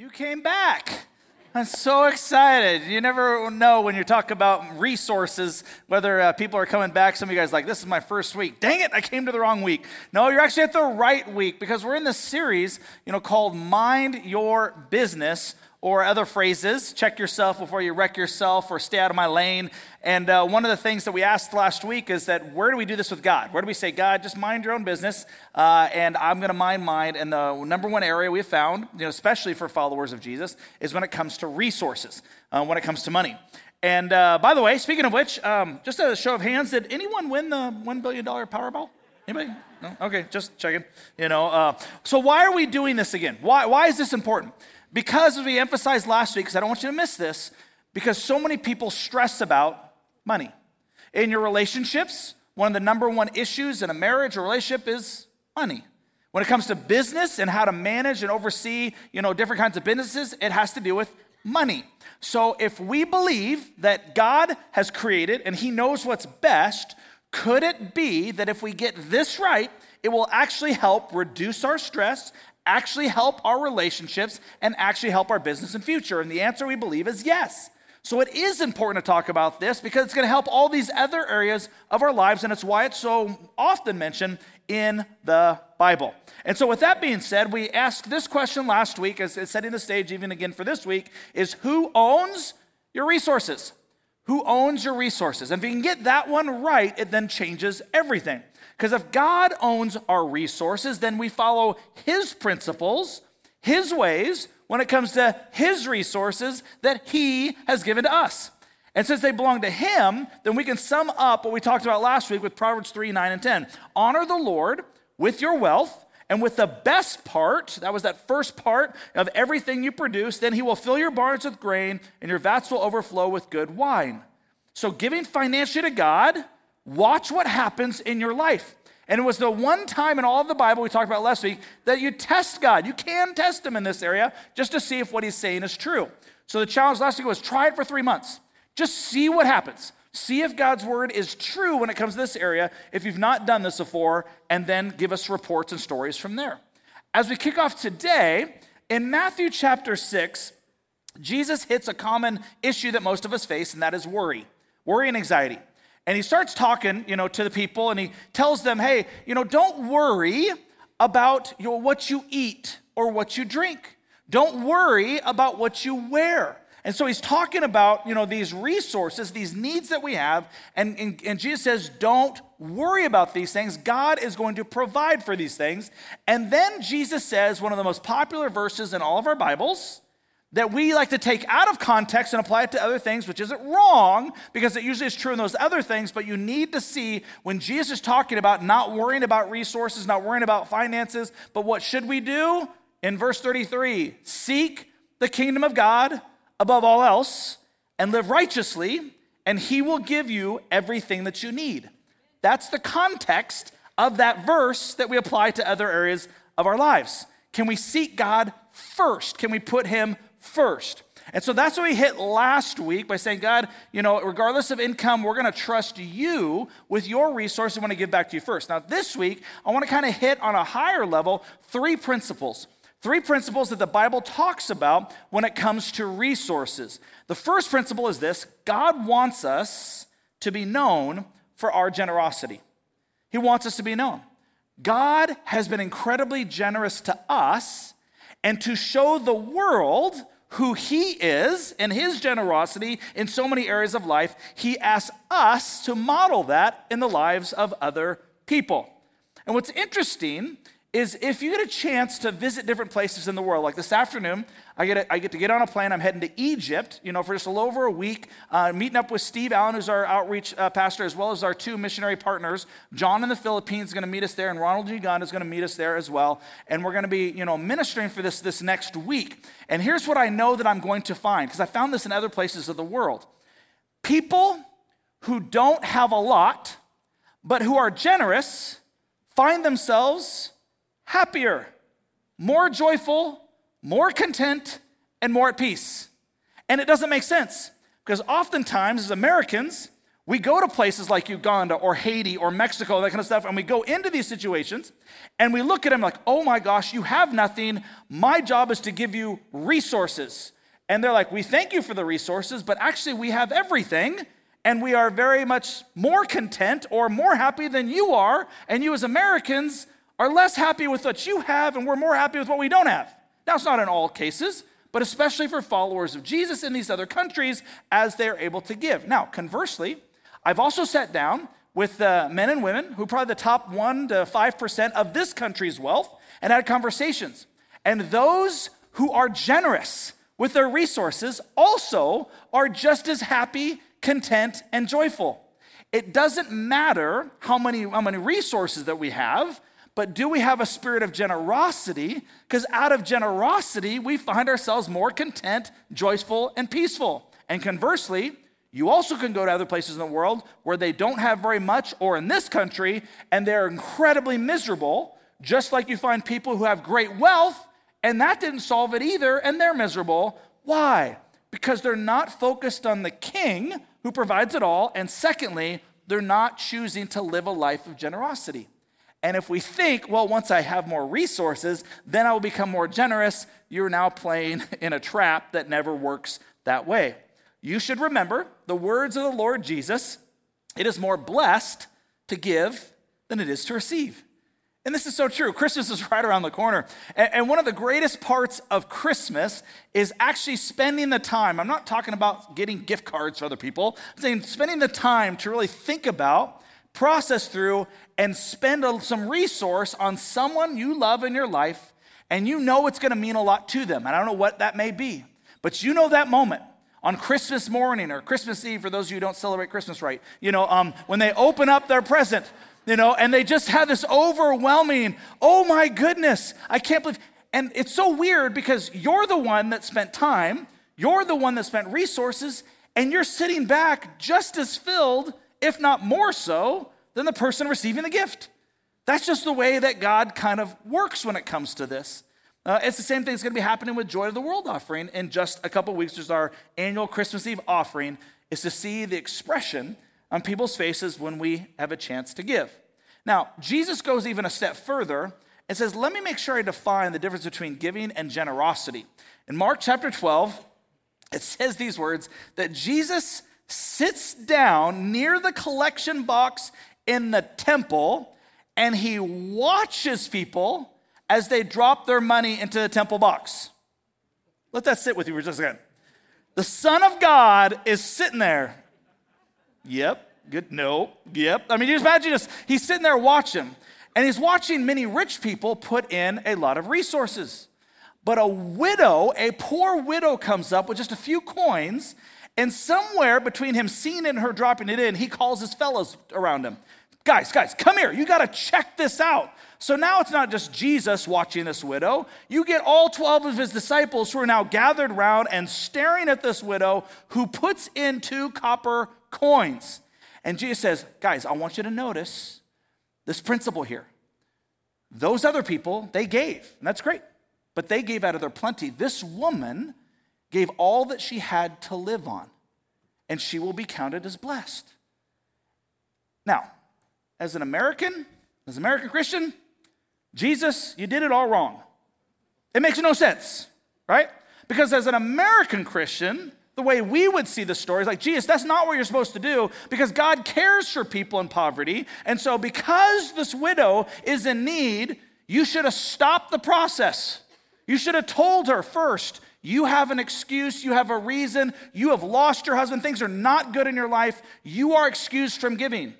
You came back. I'm so excited. You never know when you talk about resources whether uh, people are coming back. Some of you guys like, this is my first week. Dang it, I came to the wrong week. No, you're actually at the right week because we're in this series, you know, called Mind Your Business or other phrases. Check yourself before you wreck yourself or stay out of my lane. And uh, one of the things that we asked last week is that where do we do this with god? Where do we say god just mind your own business uh, and i'm going to mind mine. And the number one area we found you know, especially for followers of jesus is when it comes to resources uh, when it comes to money. And uh, by the way speaking of which um, just a show of hands did anyone win the $1 billion powerball? Anybody? No? okay just checking you know uh, so why are we doing this again? Why, why is this important because, as we emphasized last week, because I don't want you to miss this, because so many people stress about money. In your relationships, one of the number one issues in a marriage or relationship is money. When it comes to business and how to manage and oversee, you know, different kinds of businesses, it has to do with money. So if we believe that God has created and he knows what's best, could it be that if we get this right, it will actually help reduce our stress actually help our relationships and actually help our business and future? And the answer we believe is yes. So it is important to talk about this because it's going to help all these other areas of our lives, and it's why it's so often mentioned in the Bible. And so, with that being said, we asked this question last week, as setting the stage even again for this week, is who owns your resources? Who owns your resources? And if you can get that one right, it then changes everything. Because if God owns our resources, then we follow His principles, His ways, when it comes to His resources that He has given to us. And since they belong to Him, then we can sum up what we talked about last week with Proverbs 3 9 and 10. Honor the Lord with your wealth and with the best part, that was that first part of everything you produce, then He will fill your barns with grain and your vats will overflow with good wine. So, giving financially to God Watch what happens in your life. And it was the one time in all of the Bible we talked about last week that you test God. You can test him in this area just to see if what he's saying is true. So the challenge last week was try it for three months. Just see what happens. See if God's word is true when it comes to this area, if you've not done this before, and then give us reports and stories from there. As we kick off today, in Matthew chapter 6, Jesus hits a common issue that most of us face, and that is worry, worry and anxiety. And he starts talking, you know, to the people and he tells them, hey, you know, don't worry about you know, what you eat or what you drink. Don't worry about what you wear. And so he's talking about, you know, these resources, these needs that we have. And, and, and, Jesus says, don't worry about these things. God is going to provide for these things. And then Jesus says, one of the most popular verses in all of our Bibles, that we like to take out of context and apply it to other things, which isn't wrong because it usually is true in those other things. But you need to see when Jesus is talking about not worrying about resources, not worrying about finances, but what should we do? In verse 33, seek the kingdom of God above all else and live righteously, and he will give you everything that you need. That's the context of that verse that we apply to other areas of our lives. Can we seek God first? Can we put him first. And so that's what we hit last week by saying, God, you know, regardless of income, we're going to trust you with your resources. I want to give back to you first. Now, this week, I want to kind of hit on a higher level three principles. Three principles that the Bible talks about when it comes to resources. The first principle is this God wants us to be known for our generosity. He wants us to be known. God has been incredibly generous to us and to show the world who he is and his generosity in so many areas of life, he asks us to model that in the lives of other people. And what's interesting is if you get a chance to visit different places in the world, like this afternoon, I get, a, I get to get on a plane. I'm heading to Egypt, you know, for just a little over a week, uh, meeting up with Steve Allen, who's our outreach uh, pastor, as well as our two missionary partners. John in the Philippines is going to meet us there, and Ronald Uganda is going to meet us there as well. And we're going to be, you know, ministering for this this next week. And here's what I know that I'm going to find, because I found this in other places of the world. People who don't have a lot, but who are generous, find themselves happier, more joyful, more content, and more at peace. And it doesn't make sense because oftentimes, as Americans, we go to places like Uganda or Haiti or Mexico, that kind of stuff, and we go into these situations and we look at them like, oh my gosh, you have nothing. My job is to give you resources. And they're like, we thank you for the resources, but actually we have everything and we are very much more content or more happy than you are. And you as Americans are less happy with what you have and we're more happy with what we don't have. Now, it's not in all cases, but especially for followers of Jesus in these other countries as they're able to give. Now, conversely, I've also sat down with uh, men and women who are probably the top 1% to 5% of this country's wealth and had conversations. And those who are generous with their resources also are just as happy, content, and joyful. It doesn't matter how many, how many resources that we have, but do we have a spirit of generosity? Because out of generosity, we find ourselves more content, joyful, and peaceful. And conversely, you also can go to other places in the world where they don't have very much, or in this country, and they're incredibly miserable, just like you find people who have great wealth, and that didn't solve it either, and they're miserable. Why? Because they're not focused on the king who provides it all, and secondly, they're not choosing to live a life of generosity. And if we think, well, once I have more resources, then I will become more generous, you're now playing in a trap that never works that way you should remember the words of the Lord Jesus it is more blessed to give than it is to receive. And this is so true. Christmas is right around the corner. And one of the greatest parts of Christmas is actually spending the time. I'm not talking about getting gift cards for other people, I'm saying spending the time to really think about, process through, and spend some resource on someone you love in your life, and you know it's going to mean a lot to them. And I don't know what that may be, but you know that moment on Christmas morning or Christmas Eve for those of you who don't celebrate Christmas right, you know, um, when they open up their present, you know, and they just have this overwhelming, oh my goodness, I can't believe. And it's so weird because you're the one that spent time, you're the one that spent resources, and you're sitting back just as filled, if not more so, than the person receiving the gift. That's just the way that God kind of works when it comes to this. Uh, it's the same thing that's going to be happening with Joy of the World offering in just a couple weeks. There's our annual Christmas Eve offering, is to see the expression on people's faces when we have a chance to give. Now, Jesus goes even a step further and says, Let me make sure I define the difference between giving and generosity. In Mark chapter 12, it says these words that Jesus sits down near the collection box in the temple and he watches people as they drop their money into the temple box. Let that sit with you for just a second. The Son of God is sitting there. Yep, good. No, yep. I mean, you just imagine this. He's sitting there watching, and he's watching many rich people put in a lot of resources. But a widow, a poor widow, comes up with just a few coins, and somewhere between him seeing it and her dropping it in, he calls his fellows around him. Guys, guys, come here. You got to check this out. So now it's not just Jesus watching this widow. You get all 12 of his disciples who are now gathered around and staring at this widow who puts in two copper coins. And Jesus says, Guys, I want you to notice this principle here. Those other people, they gave, and that's great, but they gave out of their plenty. This woman gave all that she had to live on, and she will be counted as blessed. Now, as an American, as an American Christian, Jesus, you did it all wrong. It makes no sense, right? Because as an American Christian, the way we would see the story is like, Jesus, that's not what you're supposed to do because God cares for people in poverty. And so, because this widow is in need, you should have stopped the process. You should have told her first, you have an excuse, you have a reason, you have lost your husband, things are not good in your life, you are excused from giving.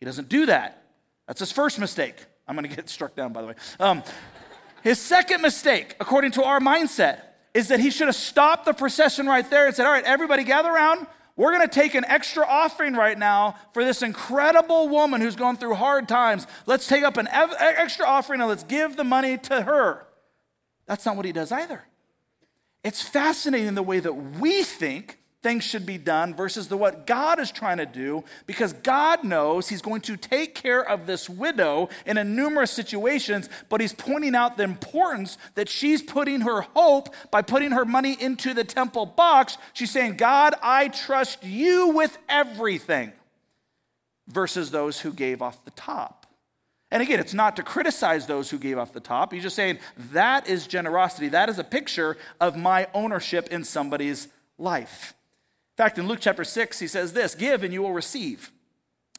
He doesn't do that. That's his first mistake. I'm going to get struck down, by the way. Um, his second mistake, according to our mindset, is that he should have stopped the procession right there and said, All right, everybody gather around. We're going to take an extra offering right now for this incredible woman who's going through hard times. Let's take up an ev- extra offering and let's give the money to her. That's not what he does either. It's fascinating the way that we think things should be done versus the what God is trying to do because God knows he's going to take care of this widow in a numerous situations but he's pointing out the importance that she's putting her hope by putting her money into the temple box she's saying God I trust you with everything versus those who gave off the top. And again, it's not to criticize those who gave off the top. He's just saying that is generosity. That is a picture of my ownership in somebody's life. In fact, in Luke chapter 6, he says this Give and you will receive.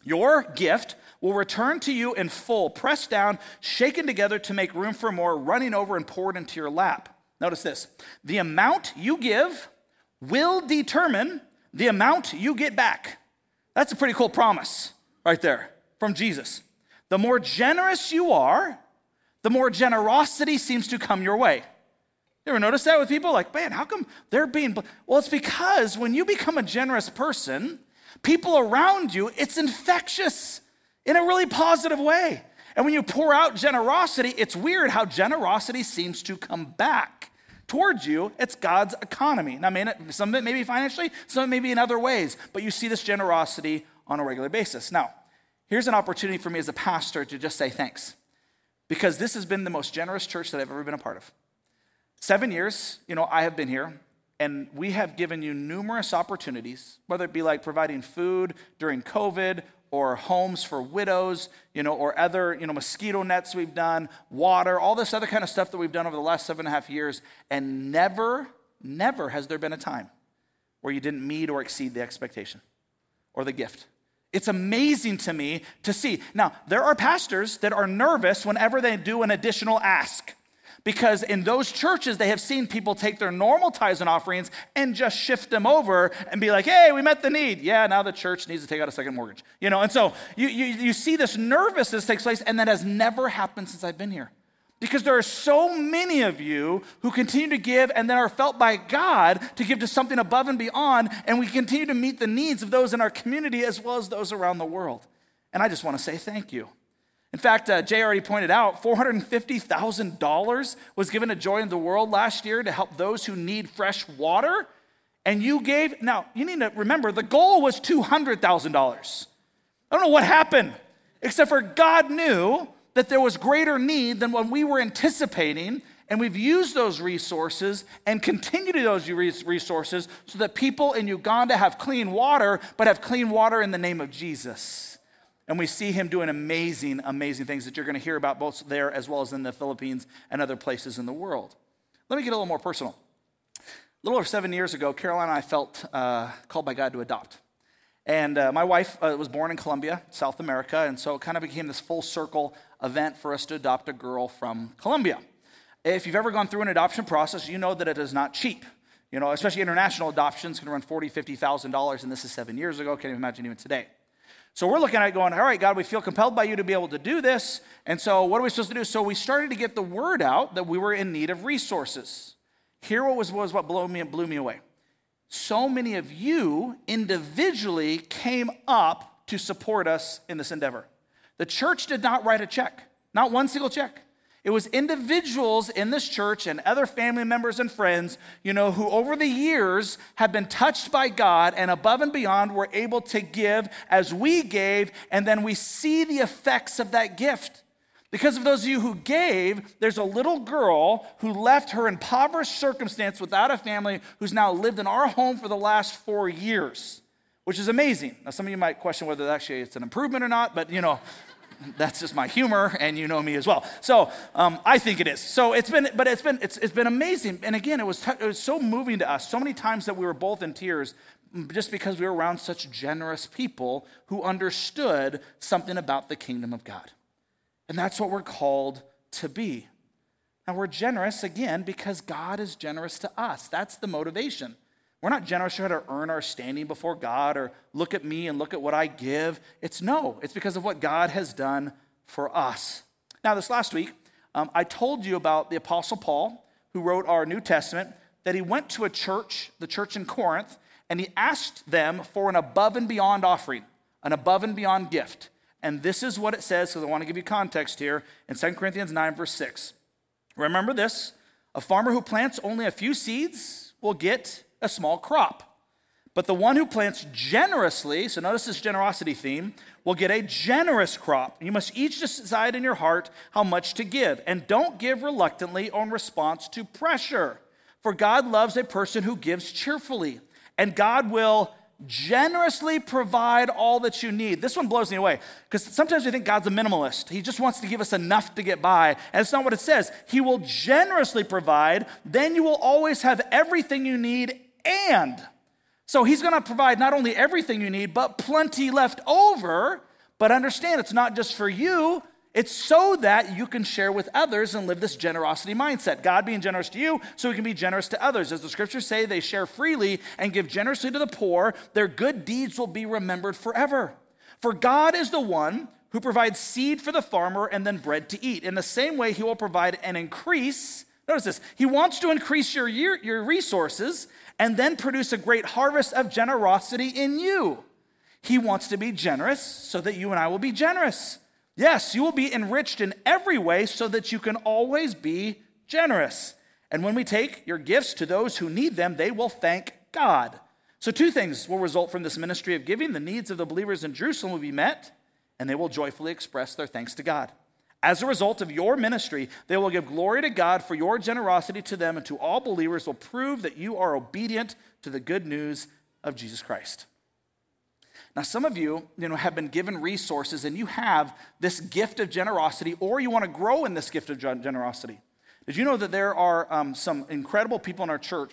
Your gift will return to you in full, pressed down, shaken together to make room for more, running over and poured into your lap. Notice this the amount you give will determine the amount you get back. That's a pretty cool promise right there from Jesus. The more generous you are, the more generosity seems to come your way. You ever notice that with people? Like, man, how come they're being. Well, it's because when you become a generous person, people around you, it's infectious in a really positive way. And when you pour out generosity, it's weird how generosity seems to come back towards you. It's God's economy. Now, some of it may be financially, some of it may be in other ways, but you see this generosity on a regular basis. Now, here's an opportunity for me as a pastor to just say thanks because this has been the most generous church that I've ever been a part of. Seven years, you know, I have been here, and we have given you numerous opportunities, whether it be like providing food during COVID or homes for widows, you know, or other, you know, mosquito nets we've done, water, all this other kind of stuff that we've done over the last seven and a half years. And never, never has there been a time where you didn't meet or exceed the expectation or the gift. It's amazing to me to see. Now, there are pastors that are nervous whenever they do an additional ask because in those churches they have seen people take their normal tithes and offerings and just shift them over and be like hey we met the need. Yeah now the church needs to take out a second mortgage. You know and so you, you, you see this nervousness takes place and that has never happened since i've been here because there are so many of you who continue to give and then are felt by God to give to something above and beyond, and we continue to meet the needs of those in our community as well as those around the world. And I just want to say thank you. In fact, uh, Jay already pointed out $450,000 was given to Joy in the World last year to help those who need fresh water. And you gave, now you need to remember the goal was $200,000. I don't know what happened, except for God knew that there was greater need than what we were anticipating. And we've used those resources and continue to those resources so that people in Uganda have clean water, but have clean water in the name of Jesus. And we see him doing amazing, amazing things that you're going to hear about both there as well as in the Philippines and other places in the world. Let me get a little more personal. A little over seven years ago, Caroline and I felt uh, called by God to adopt. And uh, my wife uh, was born in Colombia, South America, and so it kind of became this full circle event for us to adopt a girl from Colombia. If you've ever gone through an adoption process, you know that it is not cheap. You know, especially international adoptions can run $40,000, and this is seven years ago. Can't even imagine even today. So we're looking at it going, all right, God, we feel compelled by you to be able to do this. And so what are we supposed to do? So we started to get the word out that we were in need of resources. Here was, was what blew me, blew me away. So many of you individually came up to support us in this endeavor. The church did not write a check, not one single check. It was individuals in this church and other family members and friends, you know, who over the years have been touched by God and above and beyond were able to give as we gave, and then we see the effects of that gift. Because of those of you who gave, there's a little girl who left her impoverished circumstance without a family who's now lived in our home for the last four years, which is amazing. Now, some of you might question whether actually it's an improvement or not, but you know, that's just my humor, and you know me as well. So um, I think it is. So it's been, but it's been, it's, it's been amazing. And again, it was, t- it was so moving to us. So many times that we were both in tears, just because we were around such generous people who understood something about the kingdom of God. And that's what we're called to be. Now we're generous again because God is generous to us. That's the motivation. We're not generous to try to earn our standing before God or look at me and look at what I give. It's no, it's because of what God has done for us. Now, this last week, um, I told you about the Apostle Paul, who wrote our New Testament, that he went to a church, the church in Corinth, and he asked them for an above and beyond offering, an above and beyond gift. And this is what it says, because I want to give you context here in 2 Corinthians 9, verse 6. Remember this a farmer who plants only a few seeds will get a small crop. But the one who plants generously, so notice this generosity theme, will get a generous crop. You must each decide in your heart how much to give. And don't give reluctantly or in response to pressure. For God loves a person who gives cheerfully. And God will generously provide all that you need. This one blows me away because sometimes we think God's a minimalist. He just wants to give us enough to get by. And it's not what it says. He will generously provide, then you will always have everything you need and. So he's going to provide not only everything you need, but plenty left over. But understand, it's not just for you, it's so that you can share with others and live this generosity mindset. God being generous to you, so we can be generous to others. As the scriptures say, they share freely and give generously to the poor. Their good deeds will be remembered forever. For God is the one who provides seed for the farmer and then bread to eat. In the same way, he will provide an increase. Notice this. He wants to increase your, your resources and then produce a great harvest of generosity in you. He wants to be generous so that you and I will be generous. Yes, you will be enriched in every way so that you can always be generous. And when we take your gifts to those who need them, they will thank God. So, two things will result from this ministry of giving. The needs of the believers in Jerusalem will be met, and they will joyfully express their thanks to God. As a result of your ministry, they will give glory to God for your generosity to them and to all believers will prove that you are obedient to the good news of Jesus Christ. Now, some of you, you know, have been given resources and you have this gift of generosity, or you want to grow in this gift of generosity. Did you know that there are um, some incredible people in our church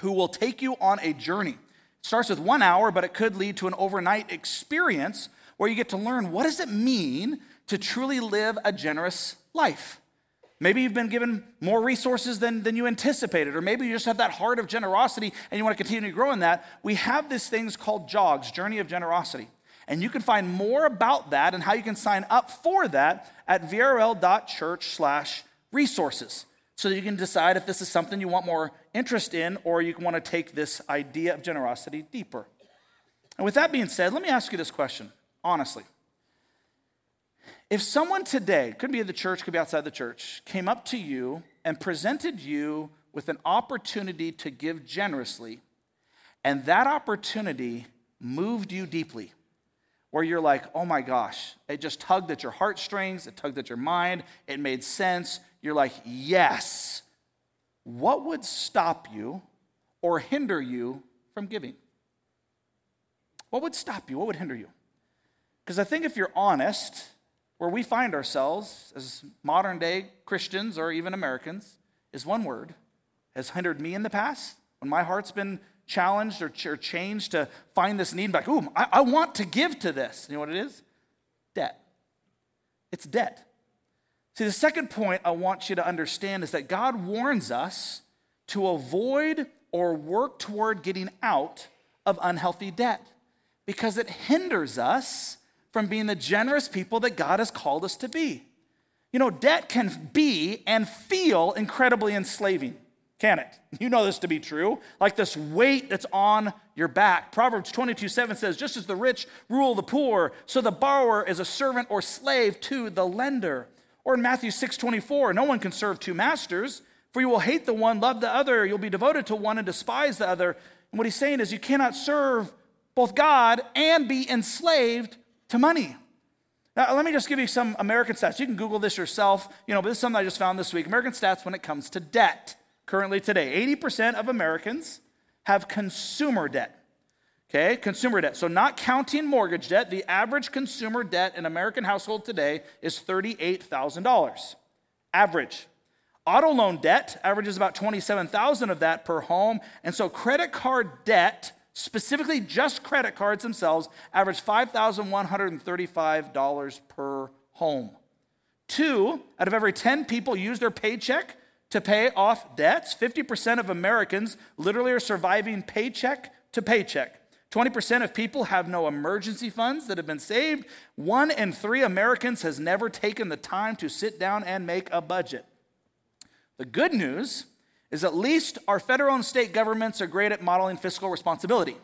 who will take you on a journey? It starts with one hour, but it could lead to an overnight experience where you get to learn what does it mean to truly live a generous life. Maybe you've been given more resources than, than you anticipated, or maybe you just have that heart of generosity and you want to continue to grow in that. We have these things called JOGS, Journey of Generosity. And you can find more about that and how you can sign up for that at vrl.church slash resources so that you can decide if this is something you want more interest in or you want to take this idea of generosity deeper. And with that being said, let me ask you this question, honestly. If someone today, could be in the church, could be outside the church, came up to you and presented you with an opportunity to give generously, and that opportunity moved you deeply, where you're like, oh my gosh, it just tugged at your heartstrings, it tugged at your mind, it made sense. You're like, yes. What would stop you or hinder you from giving? What would stop you? What would hinder you? Because I think if you're honest, where we find ourselves as modern day Christians or even Americans is one word has hindered me in the past. When my heart's been challenged or, or changed to find this need like ooh I, I want to give to this. You know what it is? Debt. It's debt. See the second point i want you to understand is that god warns us to avoid or work toward getting out of unhealthy debt because it hinders us from being the generous people that God has called us to be. You know, debt can be and feel incredibly enslaving, can it? You know this to be true. Like this weight that's on your back. Proverbs 22 7 says, Just as the rich rule the poor, so the borrower is a servant or slave to the lender. Or in Matthew 6 24, no one can serve two masters, for you will hate the one, love the other. You'll be devoted to one and despise the other. And what he's saying is, you cannot serve both God and be enslaved to money. Now, let me just give you some American stats. You can Google this yourself, you know, but this is something I just found this week. American stats when it comes to debt. Currently, today, 80% of Americans have consumer debt. Okay, consumer debt. So, not counting mortgage debt, the average consumer debt in American household today is $38,000. Average. Auto loan debt averages about 27,000 of that per home. And so, credit card debt specifically just credit cards themselves, average $5,135 per home. Two out of every 10 people use their paycheck to pay off debts. 50% of Americans literally are surviving paycheck to paycheck. 20% of people have no emergency funds that have been saved. One in three Americans has never taken the time to sit down and make a budget. The good news is at least our federal and state governments are great at modeling fiscal responsibility.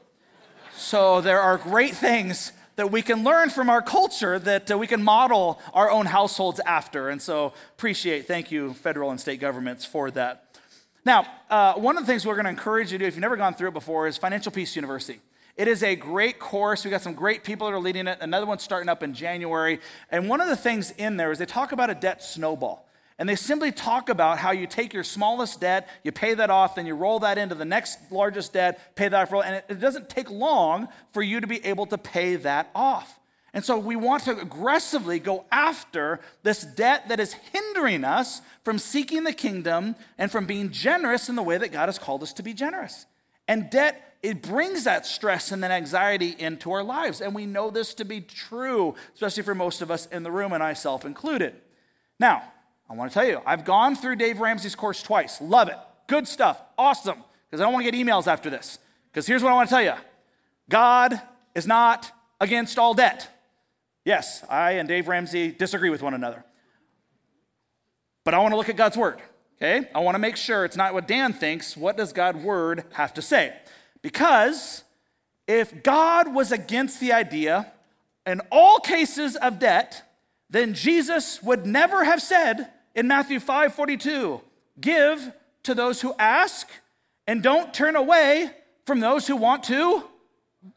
so there are great things that we can learn from our culture that uh, we can model our own households after. And so appreciate, thank you, federal and state governments for that. Now, uh, one of the things we're going to encourage you to do, if you've never gone through it before, is Financial Peace University. It is a great course. We got some great people that are leading it. Another one's starting up in January. And one of the things in there is they talk about a debt snowball. And they simply talk about how you take your smallest debt, you pay that off, then you roll that into the next largest debt, pay that off, and it, doesn't take long for you to be able to pay that off. And so we want to aggressively go after this debt that is hindering us from seeking the kingdom and from being generous in the way that God has called us to be generous. And debt, it brings that stress and that anxiety into our lives. And we know this to be true, especially for most of us in the room, and I self included. Now, I want to tell you, I've gone through Dave Ramsey's course twice. Love it. Good stuff. Awesome. Because I don't want to get emails after this. Because here's what I want to tell you God is not against all debt. Yes, I and Dave Ramsey disagree with one another. But I want to look at God's word. Okay? I want to make sure it's not what Dan thinks. What does God's word have to say? Because if God was against the idea in all cases of debt, then Jesus would never have said in Matthew 5 42, give to those who ask and don't turn away from those who want to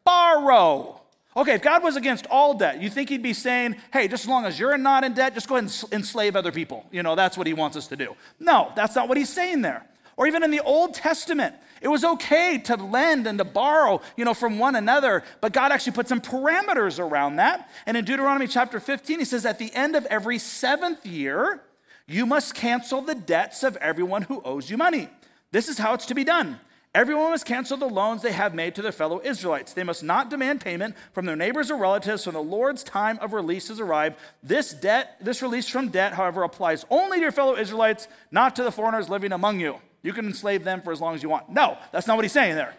borrow. Okay, if God was against all debt, you think he'd be saying, hey, just as long as you're not in debt, just go ahead and enslave other people. You know, that's what he wants us to do. No, that's not what he's saying there. Or even in the Old Testament, it was okay to lend and to borrow, you know, from one another, but God actually put some parameters around that. And in Deuteronomy chapter 15, he says, at the end of every seventh year, you must cancel the debts of everyone who owes you money. This is how it's to be done. Everyone must cancel the loans they have made to their fellow Israelites. They must not demand payment from their neighbors or relatives when the Lord's time of release has arrived. This debt, this release from debt, however, applies only to your fellow Israelites, not to the foreigners living among you. You can enslave them for as long as you want. No, that's not what he's saying there.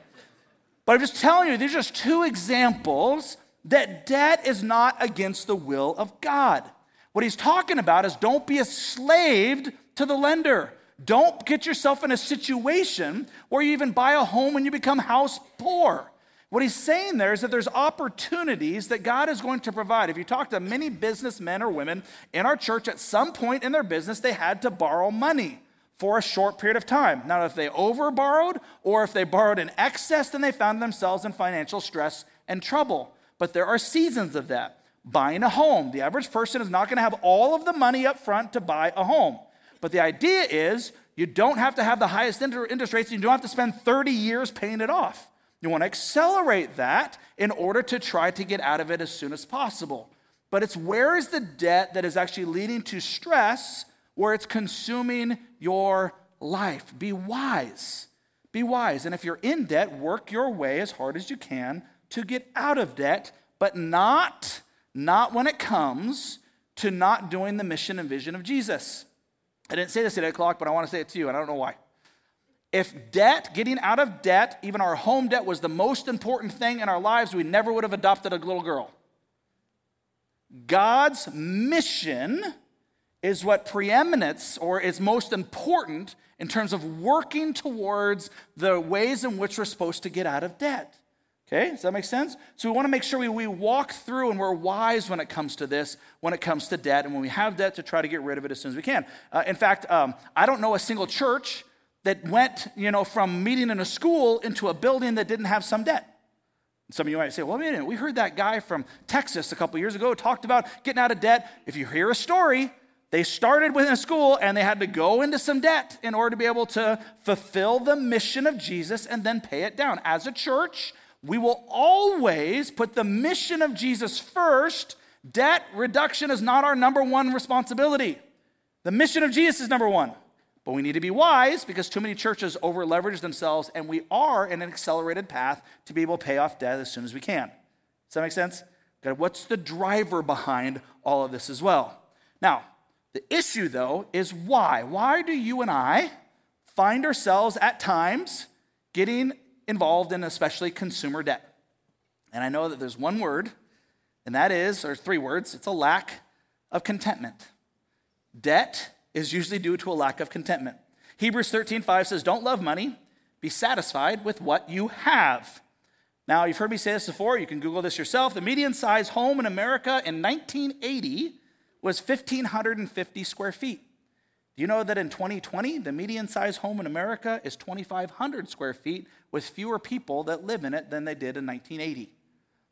But I'm just telling you, these are just two examples that debt is not against the will of God. What he's talking about is don't be a slave to the lender. Don't get yourself in a situation where you even buy a home and you become house poor. What he's saying there is that there's opportunities that God is going to provide. If you talk to many businessmen or women in our church, at some point in their business, they had to borrow money for a short period of time. Now, if they over borrowed or if they borrowed in excess, then they found themselves in financial stress and trouble. But there are seasons of that. Buying a home, the average person is not going to have all of the money up front to buy a home. But the idea is you don't have to have the highest interest rates, and you don't have to spend 30 years paying it off. You want to accelerate that in order to try to get out of it as soon as possible. But it's where is the debt that is actually leading to stress, where it's consuming your life. Be wise. Be wise. And if you're in debt, work your way as hard as you can to get out of debt, but not, not when it comes to not doing the mission and vision of Jesus. I didn't say this at 8 o'clock, but I want to say it to you, and I don't know why. If debt, getting out of debt, even our home debt, was the most important thing in our lives, we never would have adopted a little girl. God's mission is what preeminence or is most important in terms of working towards the ways in which we're supposed to get out of debt. Okay, does that make sense? So we want to make sure we, we walk through and we're wise when it comes to this, when it comes to debt, and when we have debt to try to get rid of it as soon as we can. Uh, in fact, um, I don't know a single church that went, you know, from meeting in a school into a building that didn't have some debt. Some of you might say, well, wait a minute, we heard that guy from Texas a couple years ago talked about getting out of debt. If you hear a story, they started within a school and they had to go into some debt in order to be able to fulfill the mission of Jesus and then pay it down. As a church, we will always put the mission of Jesus first. Debt reduction is not our number one responsibility. The mission of Jesus is number one. But we need to be wise because too many churches over leverage themselves, and we are in an accelerated path to be able to pay off debt as soon as we can. Does that make sense? God, what's the driver behind all of this as well? Now, the issue though is why? Why do you and I find ourselves at times getting involved in especially consumer debt. And I know that there's one word, and that is, or three words, it's a lack of contentment. Debt is usually due to a lack of contentment. Hebrews 13:5 says, "Don't love money, be satisfied with what you have." Now, you've heard me say this before, you can Google this yourself. The median size home in America in 1980 was 1,550 square feet. Do you know that in 2020, the median size home in America is 2,500 square feet with fewer people that live in it than they did in 1980?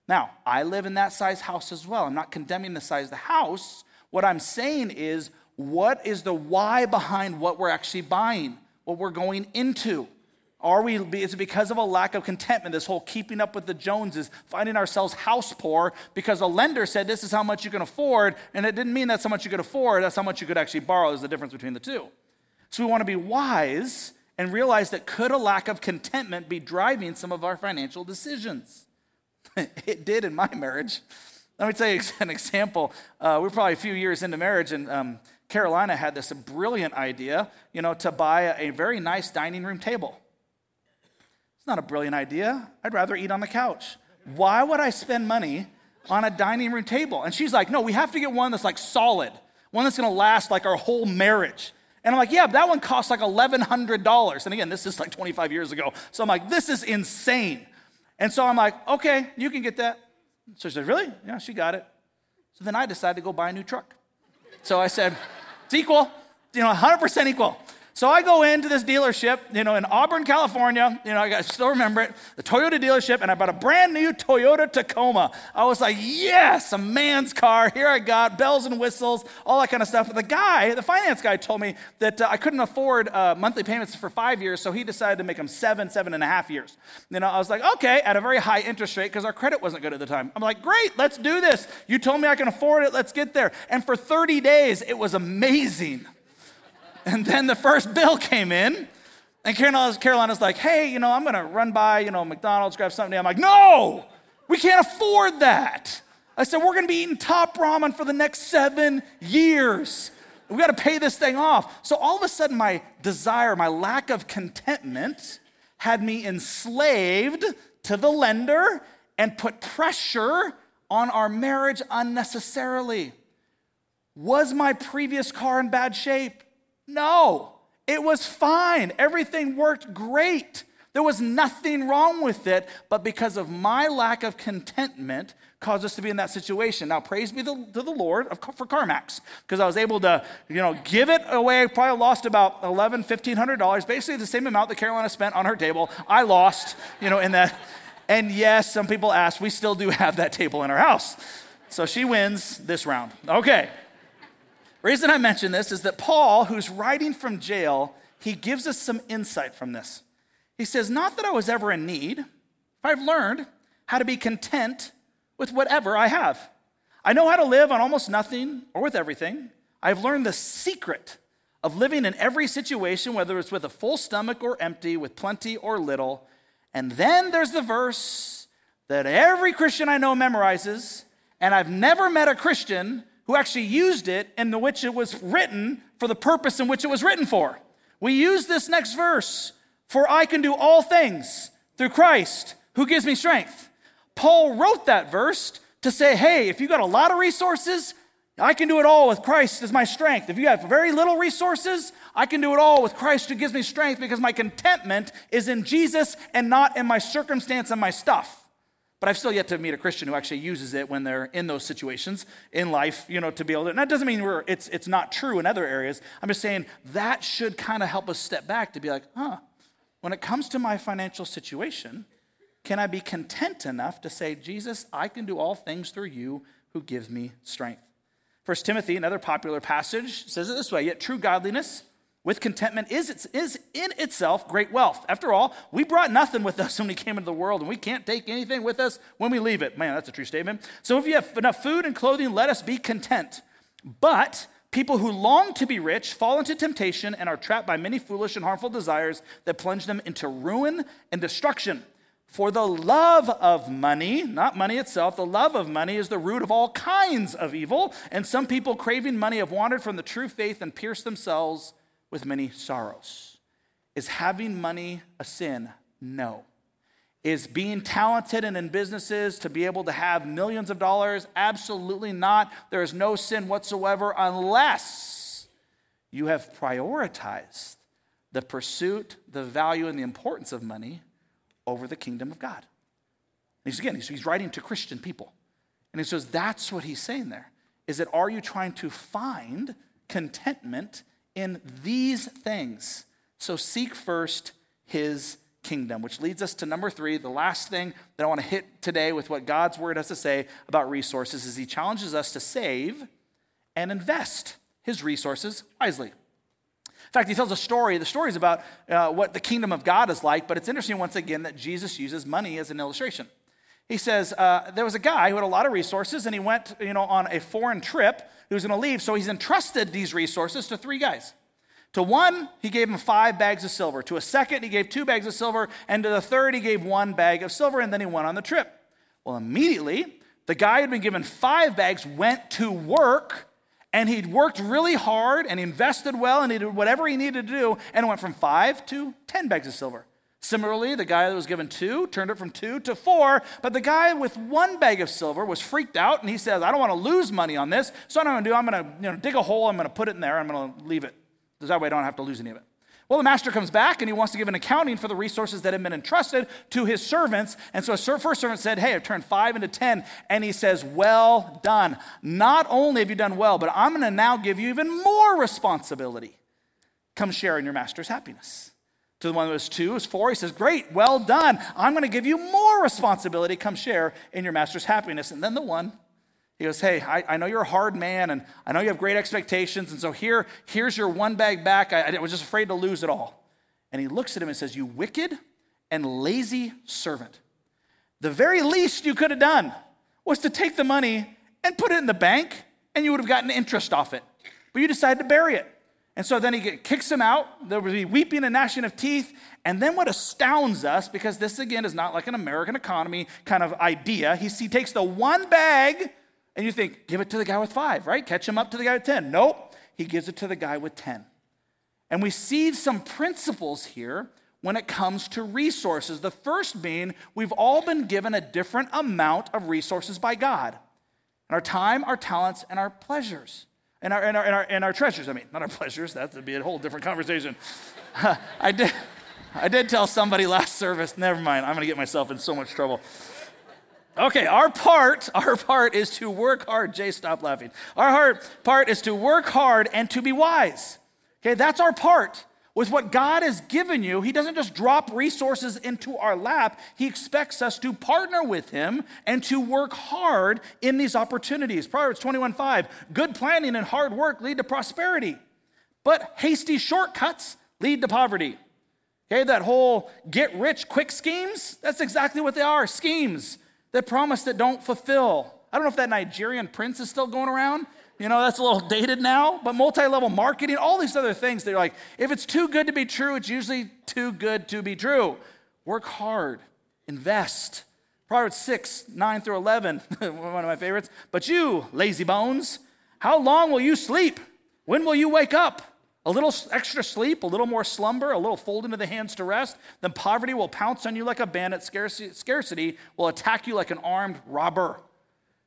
Now, I live in that size house as well. I'm not condemning the size of the house. What I'm saying is what is the why behind what we're actually buying, what we're going into? Are we, is it because of a lack of contentment, this whole keeping up with the Joneses, finding ourselves house poor because a lender said this is how much you can afford, and it didn't mean that's how much you could afford, that's how much you could actually borrow, There's the difference between the two. So we want to be wise and realize that could a lack of contentment be driving some of our financial decisions? it did in my marriage. Let me tell you an example. Uh, we're probably a few years into marriage, and um, Carolina had this brilliant idea, you know, to buy a very nice dining room table. It's not a brilliant idea. I'd rather eat on the couch. Why would I spend money on a dining room table? And she's like, no, we have to get one that's like solid, one that's gonna last like our whole marriage. And I'm like, yeah, that one costs like $1,100. And again, this is like 25 years ago. So I'm like, this is insane. And so I'm like, okay, you can get that. So she said, really? Yeah, she got it. So then I decided to go buy a new truck. So I said, it's equal, you know, 100% equal. So I go into this dealership, you know, in Auburn, California. You know, I still remember it, the Toyota dealership, and I bought a brand new Toyota Tacoma. I was like, yes, a man's car. Here I got bells and whistles, all that kind of stuff. But the guy, the finance guy, told me that uh, I couldn't afford uh, monthly payments for five years, so he decided to make them seven, seven and a half years. You know, I was like, okay, at a very high interest rate because our credit wasn't good at the time. I'm like, great, let's do this. You told me I can afford it. Let's get there. And for 30 days, it was amazing. And then the first bill came in, and Carolina's, Carolina's like, hey, you know, I'm gonna run by, you know, McDonald's, grab something. I'm like, no, we can't afford that. I said, we're gonna be eating top ramen for the next seven years. We gotta pay this thing off. So all of a sudden, my desire, my lack of contentment had me enslaved to the lender and put pressure on our marriage unnecessarily. Was my previous car in bad shape? No, it was fine. Everything worked great. There was nothing wrong with it, but because of my lack of contentment, caused us to be in that situation. Now, praise be to the Lord for CarMax, because I was able to, you know, give it away. Probably lost about eleven, fifteen hundred dollars, basically the same amount that Carolina spent on her table. I lost, you know, in that. And yes, some people ask, we still do have that table in our house. So she wins this round. Okay reason I mention this is that Paul, who's writing from jail, he gives us some insight from this. He says, Not that I was ever in need, I've learned how to be content with whatever I have. I know how to live on almost nothing or with everything. I've learned the secret of living in every situation, whether it's with a full stomach or empty, with plenty or little. And then there's the verse that every Christian I know memorizes, and I've never met a Christian who actually used it in the which it was written for the purpose in which it was written for. We use this next verse, for I can do all things through Christ who gives me strength. Paul wrote that verse to say, hey, if you got a lot of resources, I can do it all with Christ as my strength. If you have very little resources, I can do it all with Christ who gives me strength because my contentment is in Jesus and not in my circumstance and my stuff. But I've still yet to meet a Christian who actually uses it when they're in those situations in life, you know, to be able to. And that doesn't mean we're, it's, it's not true in other areas. I'm just saying that should kind of help us step back to be like, huh, when it comes to my financial situation, can I be content enough to say, Jesus, I can do all things through you who gives me strength? First Timothy, another popular passage, says it this way Yet true godliness with contentment is, is in itself great wealth. After all, we brought nothing with us when we came into the world, and we can't take anything with us when we leave it. Man, that's a true statement. So if you have enough food and clothing, let us be content. But people who long to be rich fall into temptation and are trapped by many foolish and harmful desires that plunge them into ruin and destruction. For the love of money, not money itself, the love of money is the root of all kinds of evil. And some people craving money have wandered from the true faith and pierced themselves with many sorrows. Is having money a sin? No. Is being talented and in businesses to be able to have millions of dollars? Absolutely not. There is no sin whatsoever unless you have prioritized the pursuit, the value, and the importance of money over the kingdom of God. He's again, he's, writing to Christian people. And he says, that's what he's saying there. Is that are you trying to find contentment in these things. So seek first his kingdom, which leads us to number three, the last thing that I want to hit today with what God's word has to say about resources is he challenges us to save and invest his resources wisely. In fact, he tells a story. The story is about uh, what the kingdom of God is like, but it's interesting once again that Jesus uses money as an illustration. He says uh, there was a guy who had a lot of resources, and he went, you know, on a foreign trip. He was going to leave, so he's entrusted these resources to three guys. To one, he gave him five bags of silver. To a second, he gave two bags of silver. And to the third, he gave one bag of silver, and then he went on the trip. Well, immediately, the guy who had been given five bags went to work, and he'd worked really hard and invested well, and he did whatever he needed to do, and it went from five to 10 bags of silver. Similarly, the guy that was given two turned it from two to four, but the guy with one bag of silver was freaked out and he says, I don't want to lose money on this, so what I'm going to do, I'm going to you know, dig a hole, I'm going to put it in there, I'm going to leave it. That way I don't have to lose any of it. Well, the master comes back and he wants to give an accounting for the resources that have been entrusted to his servants. And so a first servant said, Hey, I've turned five into 10. And he says, Well done. Not only have you done well, but I'm going to now give you even more responsibility. Come share in your master's happiness. To the one that was two, was four, he says, Great, well done. I'm going to give you more responsibility. Come share in your master's happiness. And then the one he goes, Hey, I, I, know you're a hard man and I know you have great expectations. And so here, here's your one bag back. I, I was just afraid to lose it all. And he looks at him and says, You wicked and lazy servant. The very least you could have done was to take the money and put it in the bank and you would have gotten interest off it. But you decided to bury it. And so then he kicks him out. There would be weeping and gnashing of teeth. And then what astounds us, because this again is not like an American economy kind of idea, he, he takes the one bag and you think, give it to the guy with five, right? Catch him up to the guy with 10. Nope, he gives it to the guy with 10. And we see some principles here when it comes to resources. The first being, we've all been given a different amount of resources by God. And our time, our talents, and our pleasures. And our, and our, and our, and our treasures, I mean, not our pleasures, that would be a whole different conversation. I, did, I did tell somebody last service, never mind, I'm gonna get myself in so much trouble. Okay, our part, our part is to work hard. Jay, stop laughing. Our part is to work hard and to be wise. Okay, that's our part. With what God has given you, He doesn't just drop resources into our lap. He expects us to partner with Him and to work hard in these opportunities. Proverbs 21 5 Good planning and hard work lead to prosperity, but hasty shortcuts lead to poverty. Okay, that whole get rich quick schemes, that's exactly what they are schemes that promise that don't fulfill. I don't know if that Nigerian prince is still going around. You know, that's a little dated now, but multi level marketing, all these other things, they're like, if it's too good to be true, it's usually too good to be true. Work hard, invest. Proverbs 6, 9 through 11, one of my favorites. But you, lazy bones, how long will you sleep? When will you wake up? A little extra sleep, a little more slumber, a little folding of the hands to rest, then poverty will pounce on you like a bandit. Scarcity will attack you like an armed robber.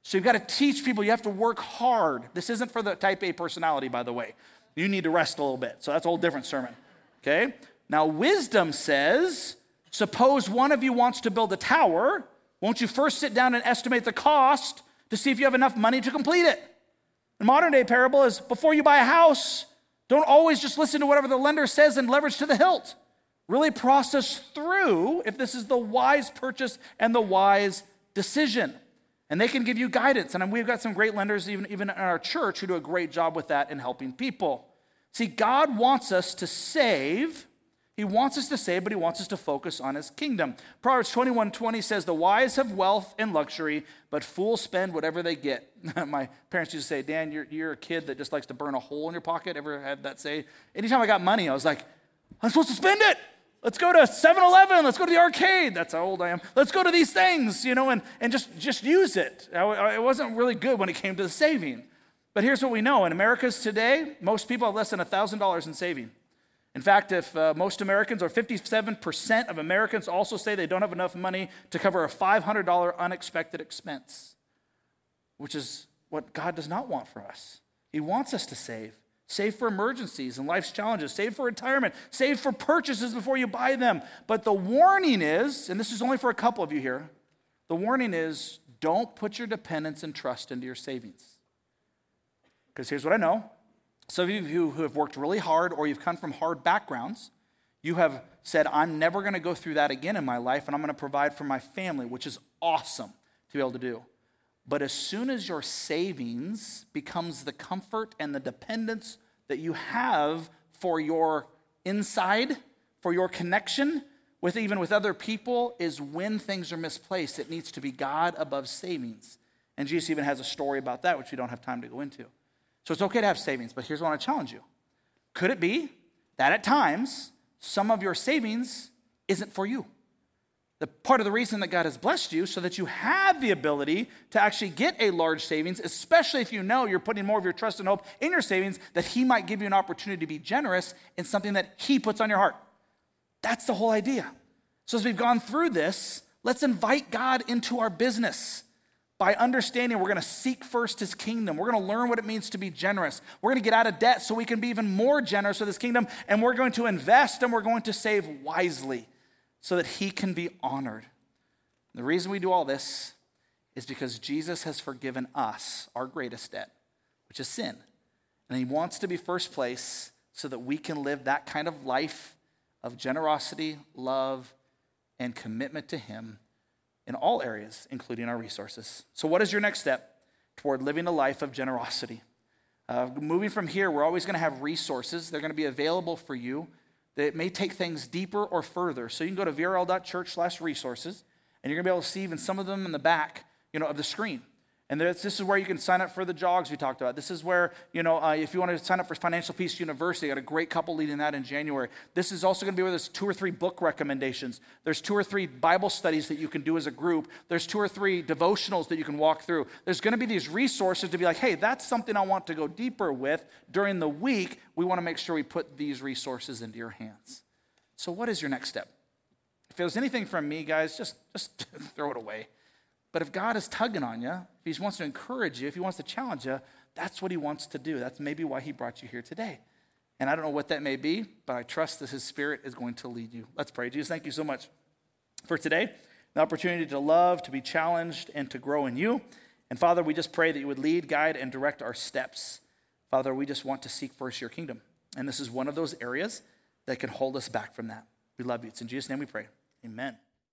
So you've got to teach people you have to work hard. This isn't for the type A personality, by the way. You need to rest a little bit. So that's a whole different sermon. Okay? Now, wisdom says suppose one of you wants to build a tower. Won't you first sit down and estimate the cost to see if you have enough money to complete it? The modern day parable is before you buy a house, don't always just listen to whatever the lender says and leverage to the hilt. Really process through if this is the wise purchase and the wise decision. And they can give you guidance. And we've got some great lenders, even, even in our church, who do a great job with that in helping people. See, God wants us to save he wants us to save, but he wants us to focus on his kingdom. Proverbs 21 20 says, The wise have wealth and luxury, but fools spend whatever they get. My parents used to say, Dan, you're, you're a kid that just likes to burn a hole in your pocket. Ever had that say? Anytime I got money, I was like, I'm supposed to spend it. Let's go to 7 Eleven. Let's go to the arcade. That's how old I am. Let's go to these things, you know, and, and just, just use it. I, it wasn't really good when it came to the saving. But here's what we know in America's today, most people have less than $1,000 in saving. In fact, if uh, most Americans, or 57% of Americans, also say they don't have enough money to cover a $500 unexpected expense, which is what God does not want for us. He wants us to save. Save for emergencies and life's challenges. Save for retirement. Save for purchases before you buy them. But the warning is, and this is only for a couple of you here, the warning is don't put your dependence and trust into your savings. Because here's what I know some of you who have worked really hard or you've come from hard backgrounds, you have said, I'm never going to go through that again in my life and I'm going to provide for my family, which is awesome to be able to do. But as soon as your savings becomes the comfort and the dependence that you have for your inside, for your connection with even with other people, is when things are misplaced. It needs to be God above savings. And Jesus even has a story about that, which we don't have time to go into. So it's okay to have savings, but here's what I want to challenge you. Could it be that at times some of your savings isn't for you? The part of the reason that God has blessed you so that you have the ability to actually get a large savings, especially if you know you're putting more of your trust and hope in your savings, that He might give you an opportunity to be generous in something that He puts on your heart. That's the whole idea. So, as we've gone through this, let's invite God into our business by understanding we're going to seek first his kingdom. We're going to learn what it means to be generous. We're going to get out of debt so we can be even more generous with his kingdom. And we're going to invest and we're going to save wisely so that he can be honored. The reason we do all this is because Jesus has forgiven us our greatest debt, which is sin. And he wants to be first place so that we can live that kind of life of generosity, love, and commitment to him in all areas, including our resources. So, what is your next step toward living a life of generosity? Uh, moving from here, we're always going to have resources. They're going to be available for you that may take things deeper or further. So you can go to vrl.church slash resources, and you're going to be able to see even some of them in the back you know, of the screen. And this is where you can sign up for the jogs we talked about. This is where, you know, uh, if you want to sign up for Financial Peace University, I got a great couple leading that in January. This is also going to be where there's two or three book recommendations. There's two or three Bible studies that you can do as a group. There's two or three devotionals that you can walk through. There's going to be these resources to be like, hey, that's something I want to go deeper with during the week. We want to make sure we put these resources into your hands. So, what is your next step? If there's anything from me, guys, just, just throw it away. But if God is tugging on you, if He wants to encourage you, if He wants to challenge you, that's what He wants to do. That's maybe why He brought you here today. And I don't know what that may be, but I trust that His Spirit is going to lead you. Let's pray. Jesus, thank you so much for today, the opportunity to love, to be challenged, and to grow in you. And Father, we just pray that you would lead, guide, and direct our steps. Father, we just want to seek first your kingdom. And this is one of those areas that can hold us back from that. We love you. It's in Jesus' name we pray. Amen.